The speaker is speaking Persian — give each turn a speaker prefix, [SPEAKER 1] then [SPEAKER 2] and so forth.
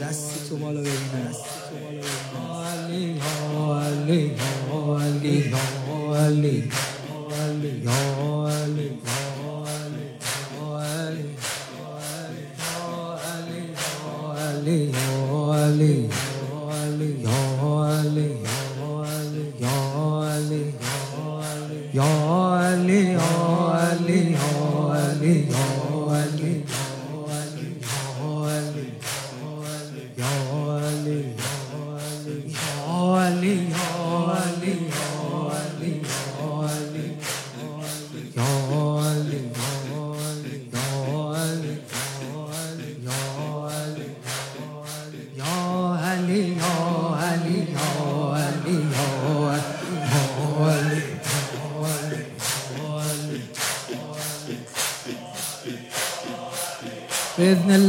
[SPEAKER 1] دستی تو مالو Lord.
[SPEAKER 2] باذن الله